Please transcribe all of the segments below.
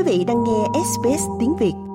Quý vị đang nghe SBS tiếng Việt.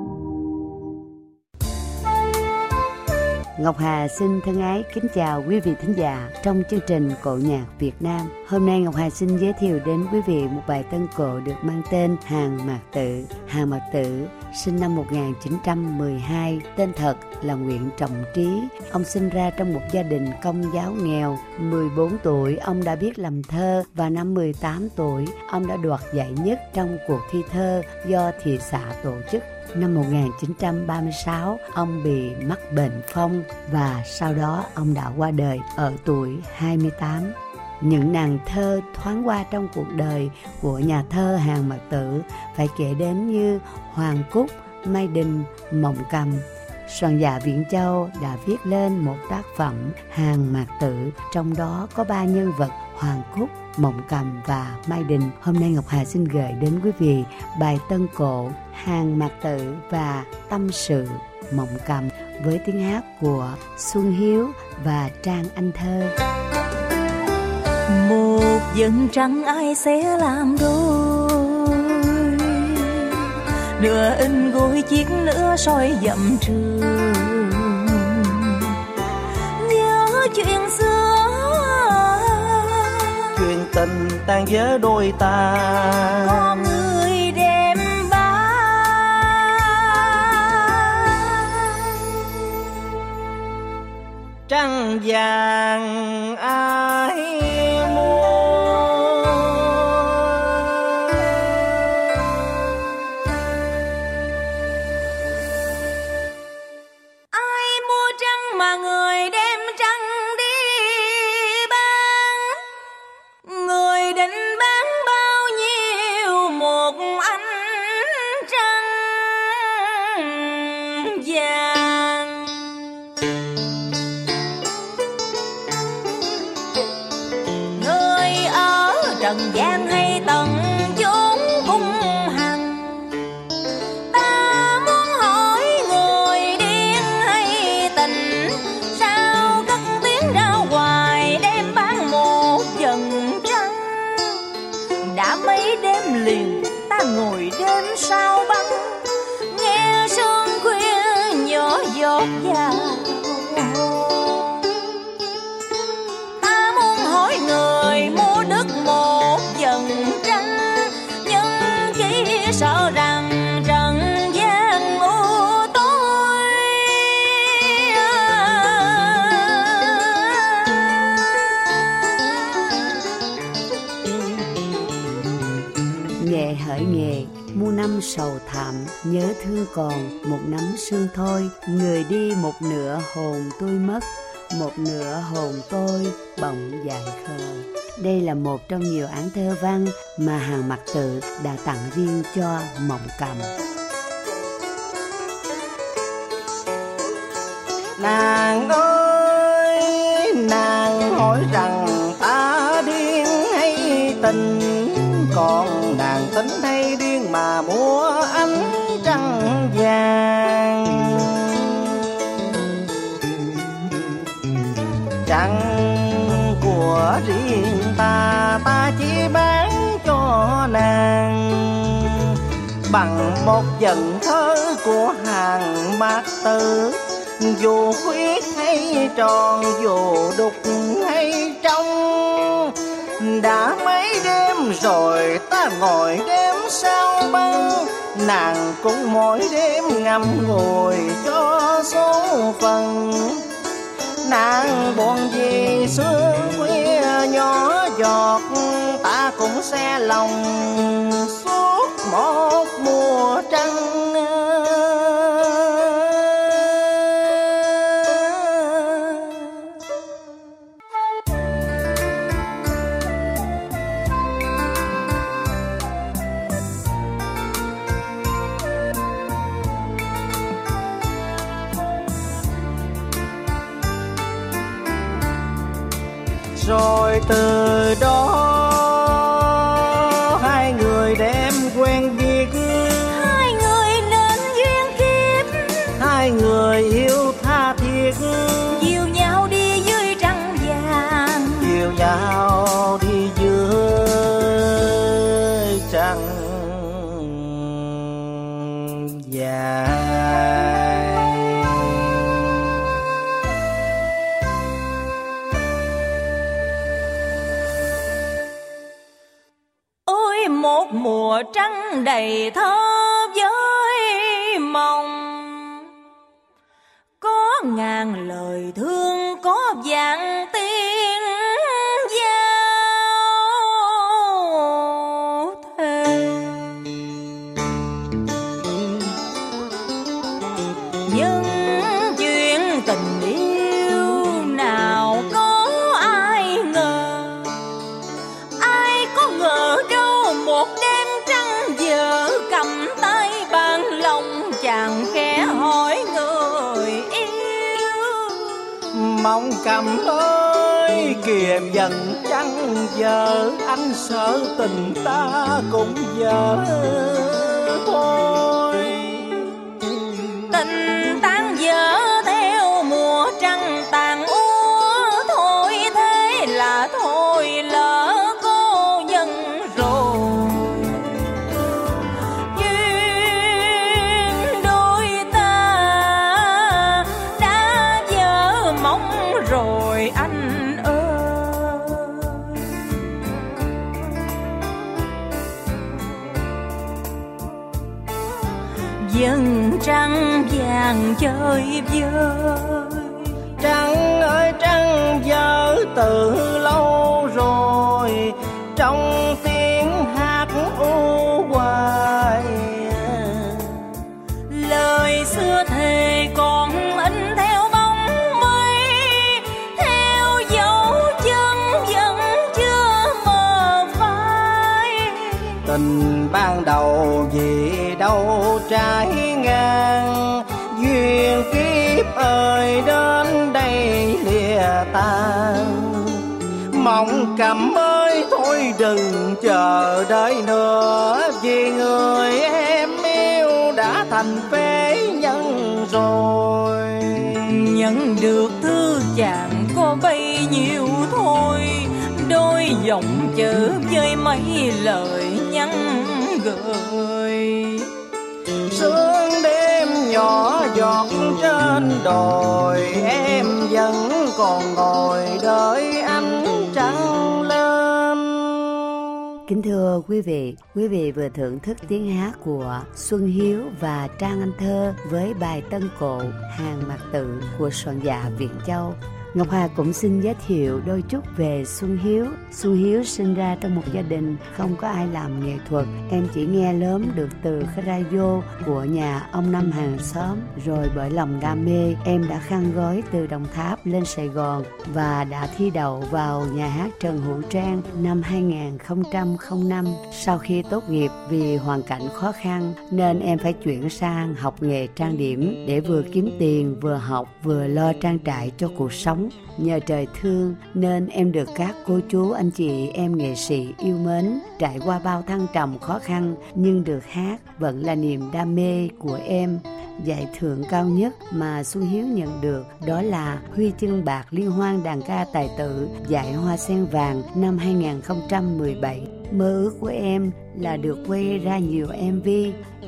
Ngọc Hà xin thân ái kính chào quý vị thính giả trong chương trình cổ nhạc Việt Nam. Hôm nay Ngọc Hà xin giới thiệu đến quý vị một bài tân cổ được mang tên Hàng Mạc Tử. Hàng Mạc Tử sinh năm 1912, tên thật là Nguyễn Trọng Trí. Ông sinh ra trong một gia đình công giáo nghèo. 14 tuổi ông đã biết làm thơ và năm 18 tuổi ông đã đoạt giải nhất trong cuộc thi thơ do thị xã tổ chức năm 1936 ông bị mắc bệnh phong và sau đó ông đã qua đời ở tuổi 28. Những nàng thơ thoáng qua trong cuộc đời của nhà thơ Hàng Mạc Tử phải kể đến như Hoàng Cúc, Mai Đình, Mộng Cầm. Soạn giả Viễn Châu đã viết lên một tác phẩm Hàng Mạc Tử, trong đó có ba nhân vật Hoàng Cúc, Mộng Cầm và Mai Đình. Hôm nay Ngọc Hà xin gửi đến quý vị bài tân cổ Hàng Mạc Tử và Tâm Sự Mộng Cầm với tiếng hát của Xuân Hiếu và Trang Anh Thơ. Một dân trắng ai sẽ làm đôi Nửa in gối chiếc nữa soi dặm trường Nhớ chuyện xưa tình tan vỡ đôi ta. Người đem bán trăng vàng ai sao băng? Nghe sương khuya nhỏ giọt vào. Ta muốn hỏi người mua đất một dần tranh Nhưng chỉ sợ rằng trần gian u tối nghề hỡi nghề, mu năm sầu thảm, nhớ thương còn một nắm xương thôi. Người đi một nửa hồn tôi mất, một nửa hồn tôi bỗng dài khờ. Đây là một trong nhiều án thơ văn mà Hàng Mặc Tự đã tặng riêng cho Mộng Cầm. nàng ơi nàng hỏi rằng ta điên hay tình còn nàng tính hay mà mua ánh trăng vàng. Trăng của riêng ta ta chỉ bán cho nàng. Bằng một dần thơ của hàng mát tử, dù khuyết hay tròn, dù đục hay trong, đã mấy đêm rồi ta ngồi đêm sao băng nàng cũng mỗi đêm ngâm ngồi cho số phận. Nàng buồn vì sương khuya nhỏ giọt, ta cũng xe lòng suốt một mùa trăng. Từ đó. Đầy thơ với mong có ngàn lời thương có vàng. Cầm ơi kìa dần chăng giờ anh sợ tình ta cũng giờ thôi. Rồi anh ơi. Dần trăng vàng chơi vơi. Trăng ơi trăng giờ từ cầm ơi thôi đừng chờ đợi nữa. Vì người em yêu đã thành phế nhân rồi. Nhận được thư chàng có bấy nhiêu thôi. Đôi dòng chữ với mấy lời nhắn gửi. Sương đêm nhỏ giọt trên đồi Em vẫn còn ngồi đợi Kính thưa quý vị, quý vị vừa thưởng thức tiếng hát của Xuân Hiếu và Trang Anh Thơ với bài Tân Cổ Hàng Mặt Tự của soạn dạ giả Viện Châu. Ngọc Hà cũng xin giới thiệu đôi chút về Xuân Hiếu. Xuân Hiếu sinh ra trong một gia đình không có ai làm nghệ thuật. Em chỉ nghe lớn được từ khai radio của nhà ông Năm hàng xóm. Rồi bởi lòng đam mê, em đã khăn gói từ Đồng Tháp lên Sài Gòn và đã thi đậu vào nhà hát Trần Hữu Trang năm 2005. Sau khi tốt nghiệp vì hoàn cảnh khó khăn nên em phải chuyển sang học nghề trang điểm để vừa kiếm tiền vừa học vừa lo trang trải cho cuộc sống. Nhờ trời thương nên em được các cô chú, anh chị, em nghệ sĩ yêu mến. Trải qua bao thăng trầm khó khăn, nhưng được hát vẫn là niềm đam mê của em. Giải thưởng cao nhất mà Xuân Hiếu nhận được đó là huy chương bạc liên hoan đàn ca tài tử giải hoa sen vàng năm 2017. Mơ ước của em là được quay ra nhiều MV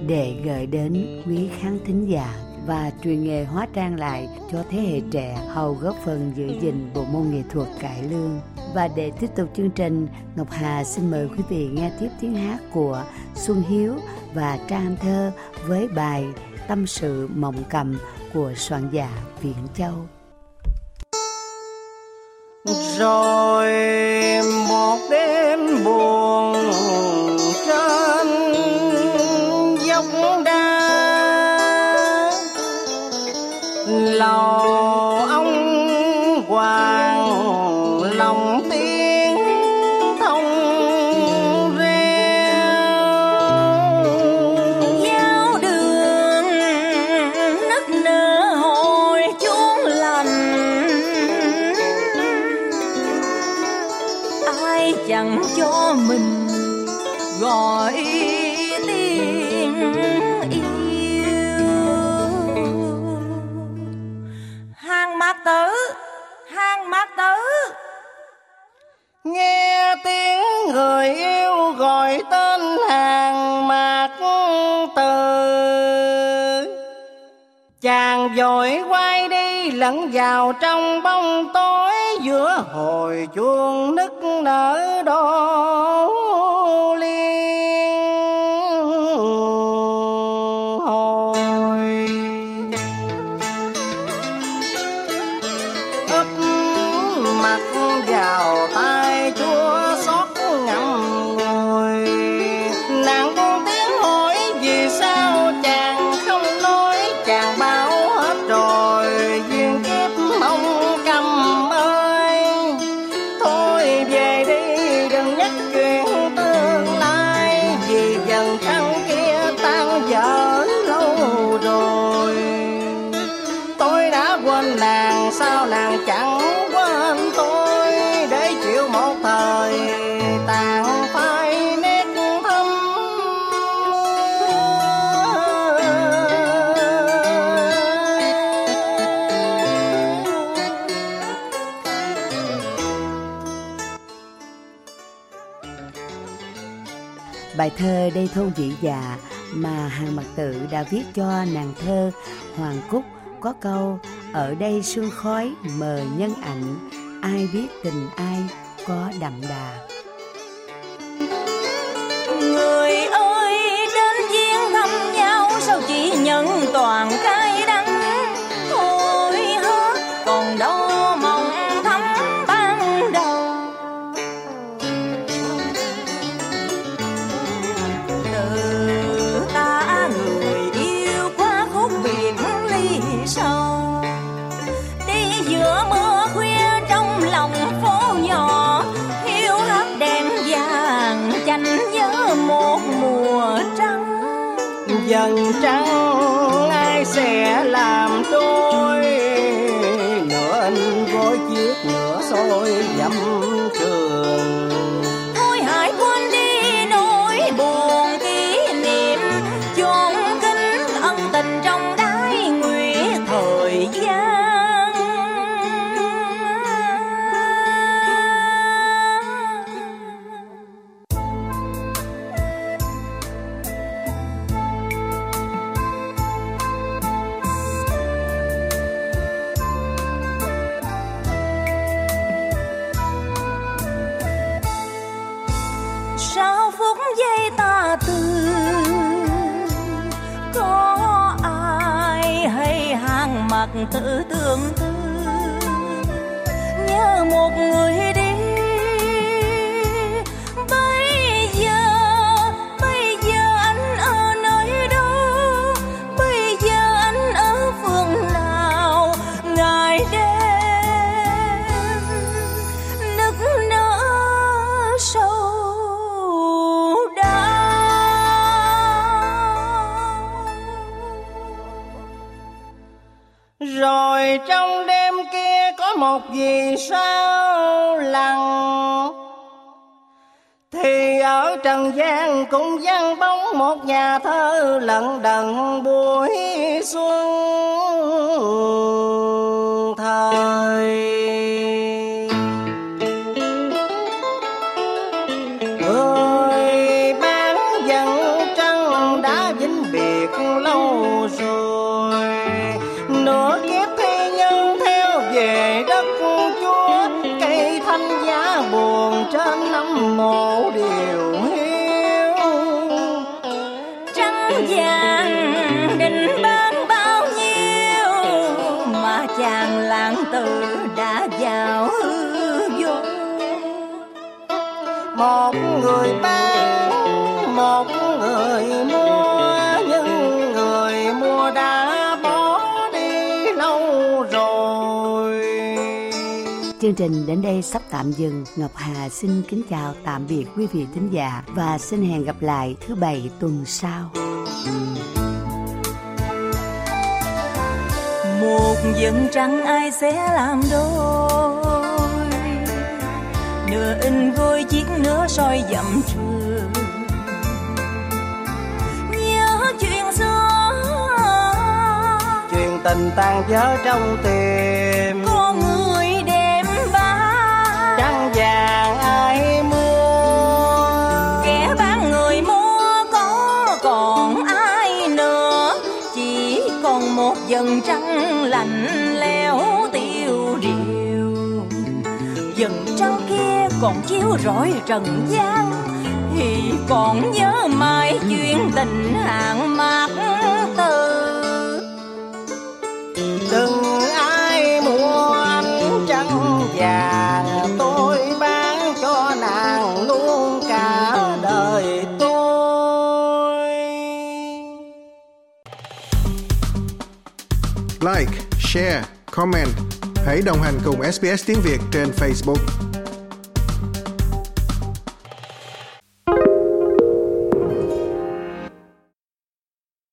để gửi đến quý khán thính giả và truyền nghề hóa trang lại cho thế hệ trẻ hầu góp phần giữ gìn bộ môn nghệ thuật cải lương. Và để tiếp tục chương trình, Ngọc Hà xin mời quý vị nghe tiếp tiếng hát của Xuân Hiếu và Trang Thơ với bài Tâm sự mộng cầm của soạn giả Viễn Châu. Rồi một đêm buồn ao tử hang mạc tử nghe tiếng người yêu gọi tên hàng mạc từ. Chàng vội quay đi, lẫn vào trong bóng tối, giữa hồi chuông nức nở đôi chẳng quên tôi? Để chịu một thời tàn phai nét thâm Bài thơ Đây thôn vị già dạ mà Hàng mặt Tự đã viết cho nàng thơ Hoàng Cúc có câu ở đây sương khói mờ nhân ảnh, Ai biết tình ai có đậm đà. Người ơi, đến viên thăm nhau, sao chỉ nhận toàn cái cần trăng, ai sẽ làm đôi? Nửa anh gối chiếc nửa xôi dặm trường thôi hãy quên đi nỗi buồn kỷ niệm, chôn kính ân tình trong đáy nguyệt thời gian. Hang mặc tự tương tư. Nhớ một người đi rồi trong đêm kia có một vì sao lặng thì ở trần gian cũng vang bóng một nhà thơ lận đận buổi xuân. Trên năm mộ Chương trình đến đây sắp tạm dừng. Ngọc Hà xin kính chào tạm biệt quý vị thính giả và xin hẹn gặp lại thứ bảy tuần sau. một vầng trăng ai sẽ làm đôi nửa in gối chiếc nửa soi dặm trường nhớ chuyện xưa chuyện tình tan vỡ trong tim còn chiếu rọi trần gian thì còn nhớ mãi chuyện tình hàng mạc từ đừng ai mua anh trăng vàng tôi bán cho nàng luôn cả đời tôi Like, share, comment. Hãy đồng hành cùng SBS tiếng Việt trên Facebook.